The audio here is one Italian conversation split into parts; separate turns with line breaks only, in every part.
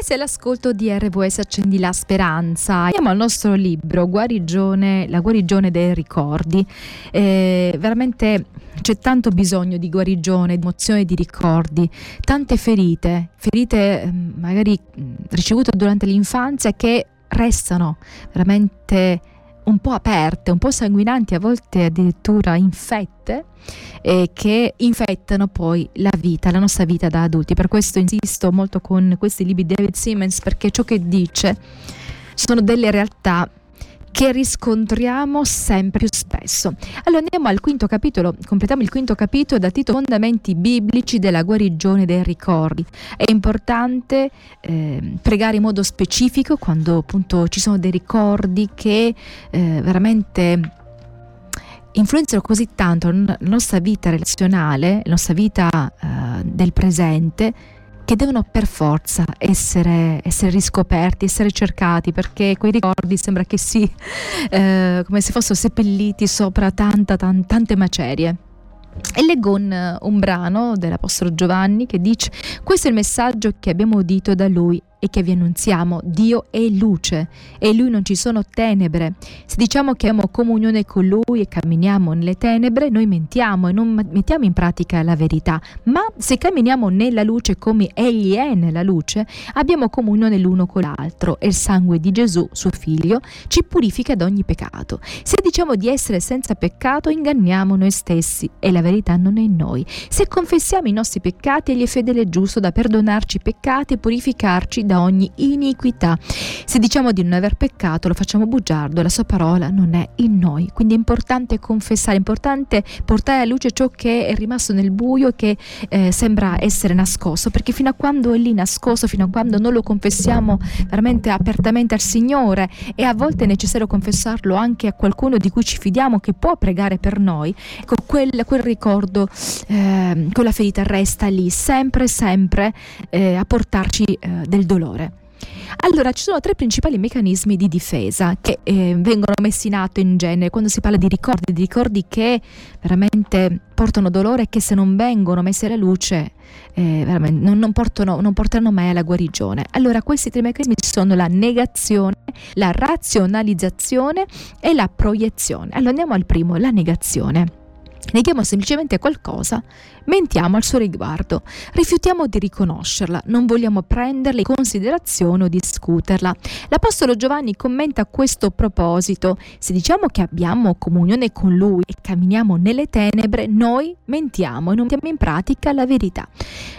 E se l'ascolto di RVS accendi la speranza, andiamo al nostro libro Guarigione, la guarigione dei ricordi. Eh, veramente c'è tanto bisogno di guarigione, di emozione, di ricordi, tante ferite, ferite ehm, magari ricevute durante l'infanzia che restano veramente un po' aperte, un po' sanguinanti, a volte addirittura infette, eh, che infettano poi la vita, la nostra vita da adulti. Per questo insisto molto con questi libri di David Simmons, perché ciò che dice sono delle realtà che riscontriamo sempre più spesso. Allora andiamo al quinto capitolo, completiamo il quinto capitolo dal titolo Fondamenti biblici della guarigione dei ricordi. È importante eh, pregare in modo specifico quando appunto ci sono dei ricordi che eh, veramente influenzano così tanto la nostra vita relazionale, la nostra vita eh, del presente che devono per forza essere, essere, riscoperti, essere cercati, perché quei ricordi sembra che si, eh, come se fossero seppelliti sopra tanta, tan, tante macerie. E leggo un, un brano dell'Apostolo Giovanni che dice: Questo è il messaggio che abbiamo udito da lui e che vi annunziamo, Dio è luce e in lui non ci sono tenebre. Se diciamo che abbiamo comunione con lui e camminiamo nelle tenebre, noi mentiamo e non mettiamo in pratica la verità. Ma se camminiamo nella luce come egli è nella luce, abbiamo comunione l'uno con l'altro e il sangue di Gesù, suo figlio, ci purifica da ogni peccato. Se diciamo di essere senza peccato, inganniamo noi stessi e la verità non è in noi. Se confessiamo i nostri peccati, egli è fedele e giusto da perdonarci i peccati e purificarci da ogni iniquità. Se diciamo di non aver peccato, lo facciamo bugiardo, la sua parola non è in noi. Quindi è importante confessare, è importante portare alla luce ciò che è rimasto nel buio e che eh, sembra essere nascosto, perché fino a quando è lì nascosto, fino a quando non lo confessiamo veramente apertamente al Signore e a volte è necessario confessarlo anche a qualcuno di cui ci fidiamo che può pregare per noi, ecco quel, quel ricordo, eh, quella ferita resta lì sempre, sempre eh, a portarci eh, del dolore dolore. Allora, ci sono tre principali meccanismi di difesa che eh, vengono messi in atto in genere quando si parla di ricordi, di ricordi che veramente portano dolore e che se non vengono messi alla luce eh, non, non, portano, non porteranno mai alla guarigione. Allora, questi tre meccanismi sono la negazione, la razionalizzazione e la proiezione. Allora, andiamo al primo, la negazione. Neghiamo semplicemente qualcosa, mentiamo al suo riguardo, rifiutiamo di riconoscerla, non vogliamo prenderla in considerazione o discuterla. L'Apostolo Giovanni commenta a questo proposito, se diciamo che abbiamo comunione con Lui e camminiamo nelle tenebre, noi mentiamo e non mettiamo in pratica la verità.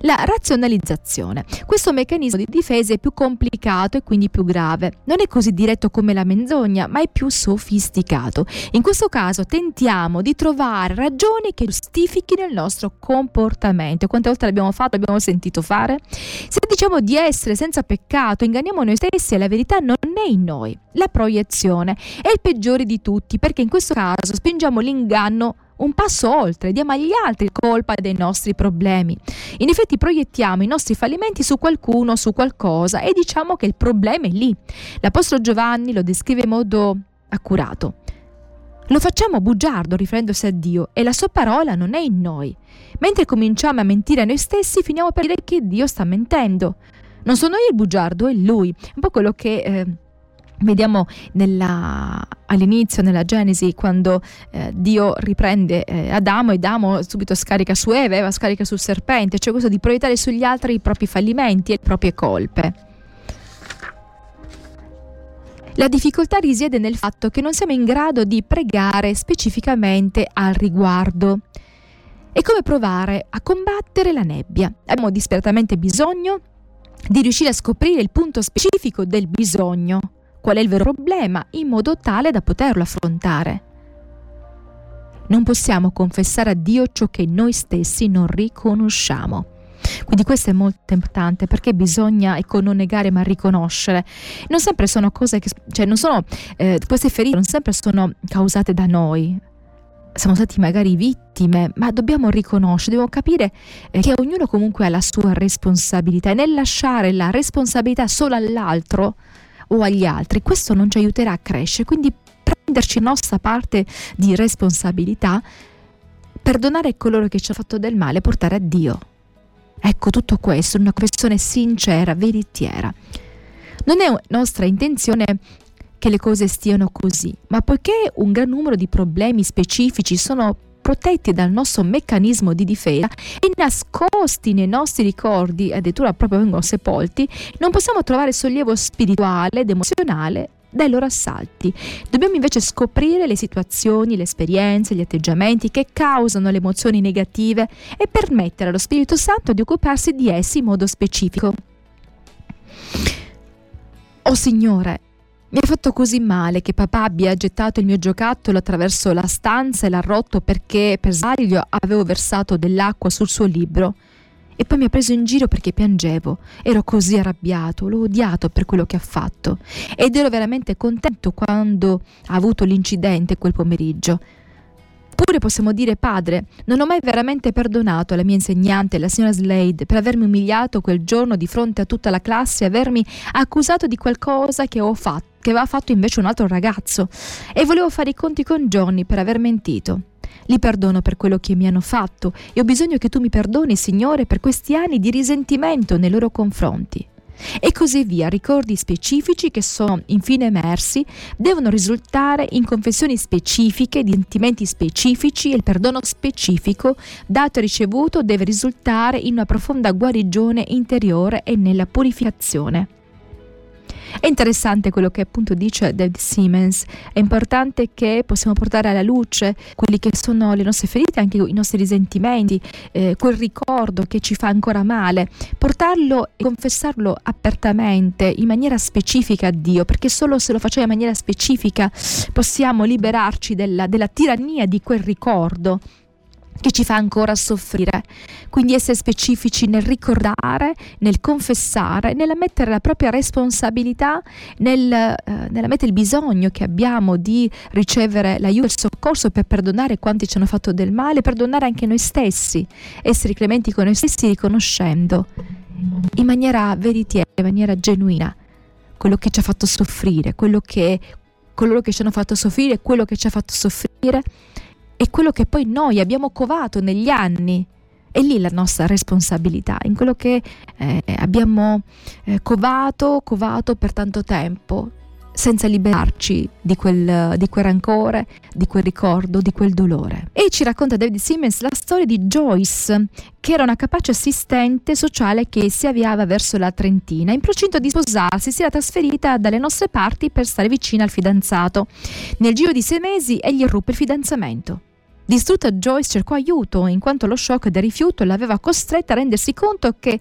La razionalizzazione. Questo meccanismo di difesa è più complicato e quindi più grave. Non è così diretto come la menzogna, ma è più sofisticato. In questo caso tentiamo di trovare ragioni che giustifichino il nostro comportamento. Quante volte l'abbiamo fatto, l'abbiamo sentito fare? Se diciamo di essere senza peccato, inganniamo noi stessi e la verità non è in noi. La proiezione è il peggiore di tutti perché in questo caso spingiamo l'inganno un passo oltre, diamo agli altri colpa dei nostri problemi. In effetti proiettiamo i nostri fallimenti su qualcuno, su qualcosa e diciamo che il problema è lì. L'Apostolo Giovanni lo descrive in modo accurato. Lo facciamo bugiardo riferendosi a Dio e la sua parola non è in noi. Mentre cominciamo a mentire a noi stessi, finiamo per dire che Dio sta mentendo. Non sono io il bugiardo, è Lui. Un po' quello che... Eh, Vediamo nella, all'inizio, nella Genesi, quando eh, Dio riprende eh, Adamo e Adamo subito scarica su Eva, Eva scarica sul serpente, cioè questo di proiettare sugli altri i propri fallimenti e le proprie colpe. La difficoltà risiede nel fatto che non siamo in grado di pregare specificamente al riguardo. È come provare a combattere la nebbia. Abbiamo disperatamente bisogno di riuscire a scoprire il punto specifico del bisogno, qual è il vero problema, in modo tale da poterlo affrontare. Non possiamo confessare a Dio ciò che noi stessi non riconosciamo. Quindi questo è molto importante perché bisogna ecco, non negare ma riconoscere. Non sempre sono cose che, cioè non sono, eh, queste ferite non sempre sono causate da noi. Siamo stati magari vittime, ma dobbiamo riconoscere, dobbiamo capire eh, che ognuno comunque ha la sua responsabilità e nel lasciare la responsabilità solo all'altro o agli altri, questo non ci aiuterà a crescere. Quindi prenderci nostra parte di responsabilità, perdonare coloro che ci hanno fatto del male, portare a Dio Ecco tutto questo, una confessione sincera, veritiera. Non è nostra intenzione che le cose stiano così, ma poiché un gran numero di problemi specifici sono protetti dal nostro meccanismo di difesa e nascosti nei nostri ricordi, addirittura proprio vengono sepolti, non possiamo trovare sollievo spirituale ed emozionale dai loro assalti. Dobbiamo invece scoprire le situazioni, le esperienze, gli atteggiamenti che causano le emozioni negative e permettere allo Spirito Santo di occuparsi di essi in modo specifico. Oh Signore, mi ha fatto così male che papà abbia gettato il mio giocattolo attraverso la stanza e l'ha rotto perché per sbaglio avevo versato dell'acqua sul suo libro. E poi mi ha preso in giro perché piangevo. Ero così arrabbiato, l'ho odiato per quello che ha fatto. Ed ero veramente contento quando ha avuto l'incidente quel pomeriggio. Oppure possiamo dire, padre, non ho mai veramente perdonato la mia insegnante, la signora Slade, per avermi umiliato quel giorno di fronte a tutta la classe e avermi accusato di qualcosa che ho fatto, che aveva fatto invece un altro ragazzo. E volevo fare i conti con Johnny per aver mentito. Li perdono per quello che mi hanno fatto e ho bisogno che tu mi perdoni, Signore, per questi anni di risentimento nei loro confronti e così via. Ricordi specifici che sono infine emersi devono risultare in confessioni specifiche, di sentimenti specifici e il perdono specifico dato e ricevuto deve risultare in una profonda guarigione interiore e nella purificazione. È interessante quello che appunto dice David Siemens, è importante che possiamo portare alla luce quelli che sono le nostre ferite, anche i nostri risentimenti, eh, quel ricordo che ci fa ancora male, portarlo e confessarlo apertamente, in maniera specifica a Dio, perché solo se lo facciamo in maniera specifica possiamo liberarci della, della tirannia di quel ricordo che ci fa ancora soffrire. Quindi essere specifici nel ricordare, nel confessare, nella mettere la propria responsabilità, nel, eh, nella mettere il bisogno che abbiamo di ricevere l'aiuto e il soccorso per perdonare quanti ci hanno fatto del male, perdonare anche noi stessi, essere clementi con noi stessi riconoscendo in maniera veritiera, in maniera genuina quello che ci ha fatto soffrire, quello che coloro che ci hanno fatto soffrire, quello che ci ha fatto soffrire è quello che poi noi abbiamo covato negli anni. È lì la nostra responsabilità, in quello che eh, abbiamo eh, covato, covato per tanto tempo, senza liberarci di quel, di quel, rancore, di quel ricordo, di quel dolore. E ci racconta David Simmons la storia di Joyce, che era una capace assistente sociale che si avviava verso la trentina. In procinto di sposarsi si era trasferita dalle nostre parti per stare vicina al fidanzato. Nel giro di sei mesi egli ruppe il fidanzamento. Distrutta Joyce cercò aiuto in quanto lo shock del rifiuto l'aveva costretta a rendersi conto che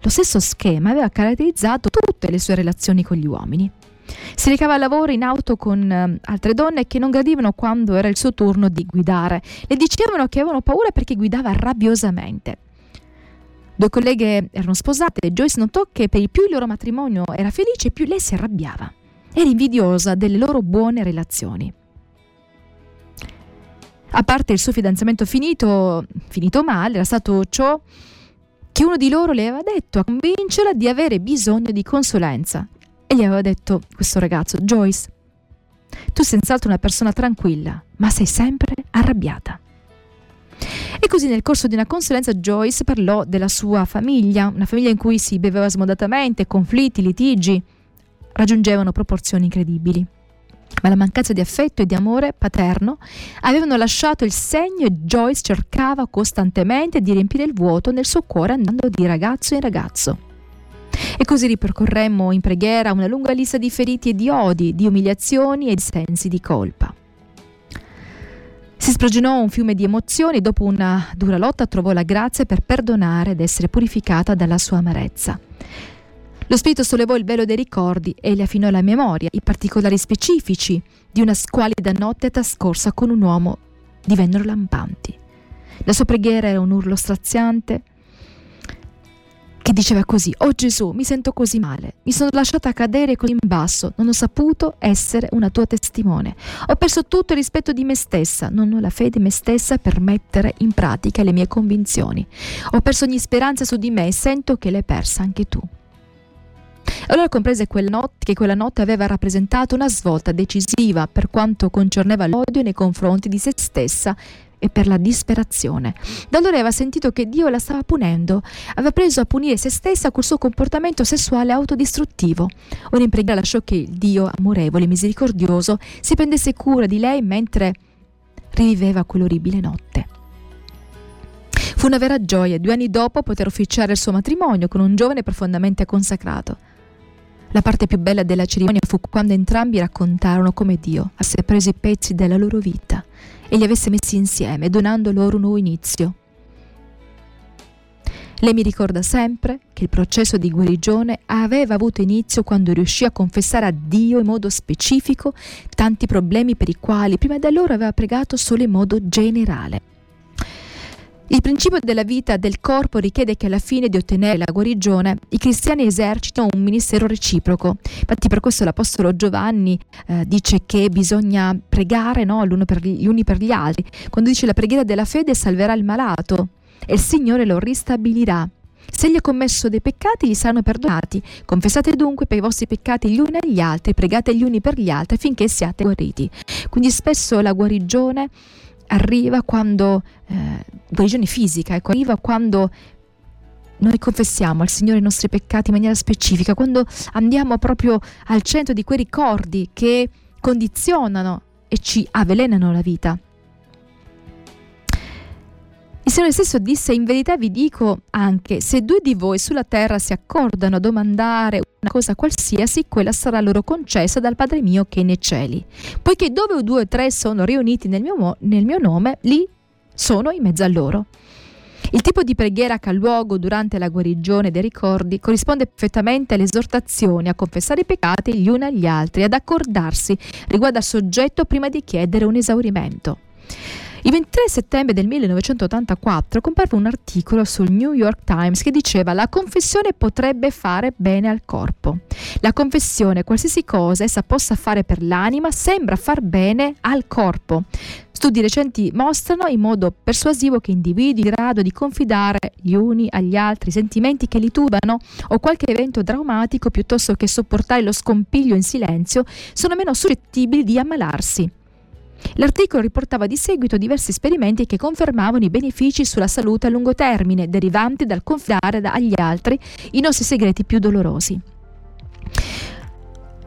lo stesso schema aveva caratterizzato tutte le sue relazioni con gli uomini. Si recava al lavoro in auto con uh, altre donne che non gradivano quando era il suo turno di guidare. Le dicevano che avevano paura perché guidava rabbiosamente. Due colleghe erano sposate e Joyce notò che per più il loro matrimonio era felice, più lei si arrabbiava. Era invidiosa delle loro buone relazioni. A parte il suo fidanzamento finito, finito male, era stato ciò che uno di loro le aveva detto a convincerla di avere bisogno di consulenza. E gli aveva detto questo ragazzo, Joyce, tu sei senz'altro una persona tranquilla, ma sei sempre arrabbiata. E così nel corso di una consulenza Joyce parlò della sua famiglia, una famiglia in cui si beveva smodatamente, conflitti, litigi raggiungevano proporzioni incredibili ma la mancanza di affetto e di amore paterno avevano lasciato il segno e Joyce cercava costantemente di riempire il vuoto nel suo cuore andando di ragazzo in ragazzo. E così ripercorremmo in preghiera una lunga lista di feriti e di odi, di umiliazioni e di sensi di colpa. Si sprigionò un fiume di emozioni e dopo una dura lotta trovò la grazia per perdonare ed essere purificata dalla sua amarezza. Lo spirito sollevò il velo dei ricordi e le affinò la memoria. I particolari specifici di una squalida notte trascorsa con un uomo divennero lampanti. La sua preghiera era un urlo straziante che diceva così: Oh Gesù, mi sento così male, mi sono lasciata cadere così in basso, non ho saputo essere una tua testimone. Ho perso tutto il rispetto di me stessa, non ho la fede in me stessa per mettere in pratica le mie convinzioni. Ho perso ogni speranza su di me e sento che l'hai persa anche tu. Allora comprese quella notte, che quella notte aveva rappresentato una svolta decisiva per quanto concerneva l'odio nei confronti di se stessa e per la disperazione. Da allora aveva sentito che Dio la stava punendo, aveva preso a punire se stessa col suo comportamento sessuale autodistruttivo. Ora in preghiera lasciò che il Dio amorevole e misericordioso si prendesse cura di lei mentre riviveva quell'orribile notte. Fu una vera gioia due anni dopo poter officiare il suo matrimonio con un giovane profondamente consacrato. La parte più bella della cerimonia fu quando entrambi raccontarono come Dio avesse preso i pezzi della loro vita e li avesse messi insieme, donando loro un nuovo inizio. Lei mi ricorda sempre che il processo di guarigione aveva avuto inizio quando riuscì a confessare a Dio in modo specifico tanti problemi per i quali prima di allora aveva pregato solo in modo generale. Il principio della vita del corpo richiede che alla fine di ottenere la guarigione i cristiani esercitino un ministero reciproco. Infatti per questo l'Apostolo Giovanni eh, dice che bisogna pregare no, per gli, gli uni per gli altri. Quando dice la preghiera della fede salverà il malato e il Signore lo ristabilirà. Se gli ha commesso dei peccati, gli saranno perdonati. Confessate dunque per i vostri peccati gli uni agli altri, pregate gli uni per gli altri affinché siate guariti. Quindi spesso la guarigione arriva quando, eh, guarigione fisica, ecco, arriva quando noi confessiamo al Signore i nostri peccati in maniera specifica, quando andiamo proprio al centro di quei ricordi che condizionano e ci avvelenano la vita. Signore stesso disse, in verità vi dico anche, se due di voi sulla terra si accordano a domandare una cosa qualsiasi, quella sarà loro concessa dal Padre mio che è nei cieli. Poiché dove due o tre sono riuniti nel mio, nel mio nome, lì sono in mezzo a loro. Il tipo di preghiera che ha luogo durante la guarigione dei ricordi corrisponde perfettamente alle esortazioni a confessare i peccati gli uni agli altri, ad accordarsi riguardo al soggetto prima di chiedere un esaurimento. Il 23 settembre del 1984 comparve un articolo sul New York Times che diceva la confessione potrebbe fare bene al corpo. La confessione, qualsiasi cosa essa possa fare per l'anima, sembra far bene al corpo. Studi recenti mostrano in modo persuasivo che individui in grado di confidare gli uni agli altri sentimenti che li tubano o qualche evento drammatico piuttosto che sopportare lo scompiglio in silenzio sono meno suscettibili di ammalarsi. L'articolo riportava di seguito diversi esperimenti che confermavano i benefici sulla salute a lungo termine derivanti dal confidare agli altri i nostri segreti più dolorosi.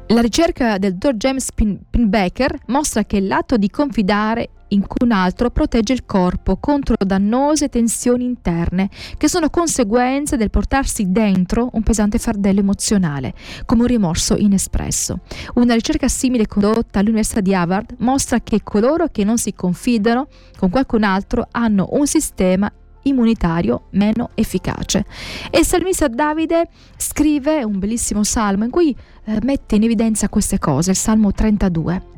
La ricerca del dottor James Pinbacker mostra che l'atto di confidare in un altro protegge il corpo contro dannose tensioni interne che sono conseguenze del portarsi dentro un pesante fardello emozionale, come un rimorso inespresso. Una ricerca simile condotta all'Università di Harvard mostra che coloro che non si confidano con qualcun altro hanno un sistema immunitario meno efficace. E il salmista Davide scrive un bellissimo salmo in cui eh, mette in evidenza queste cose, il Salmo 32.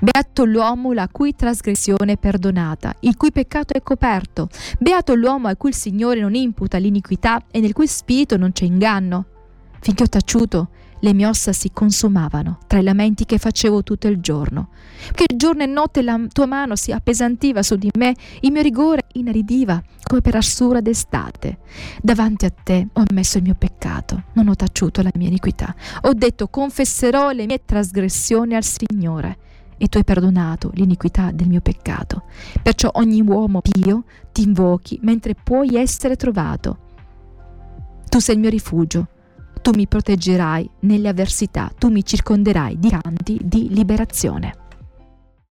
Beato l'uomo la cui trasgressione è perdonata, il cui peccato è coperto. Beato l'uomo a cui il Signore non imputa l'iniquità e nel cui spirito non c'è inganno. Finché ho taciuto, le mie ossa si consumavano tra i lamenti che facevo tutto il giorno. Che giorno e notte la tua mano si appesantiva su di me, il mio rigore inaridiva come per arsura d'estate. Davanti a te ho ammesso il mio peccato, non ho taciuto la mia iniquità. Ho detto confesserò le mie trasgressioni al Signore e tu hai perdonato l'iniquità del mio peccato. Perciò ogni uomo pio ti invochi mentre puoi essere trovato. Tu sei il mio rifugio, tu mi proteggerai nelle avversità, tu mi circonderai di canti di liberazione.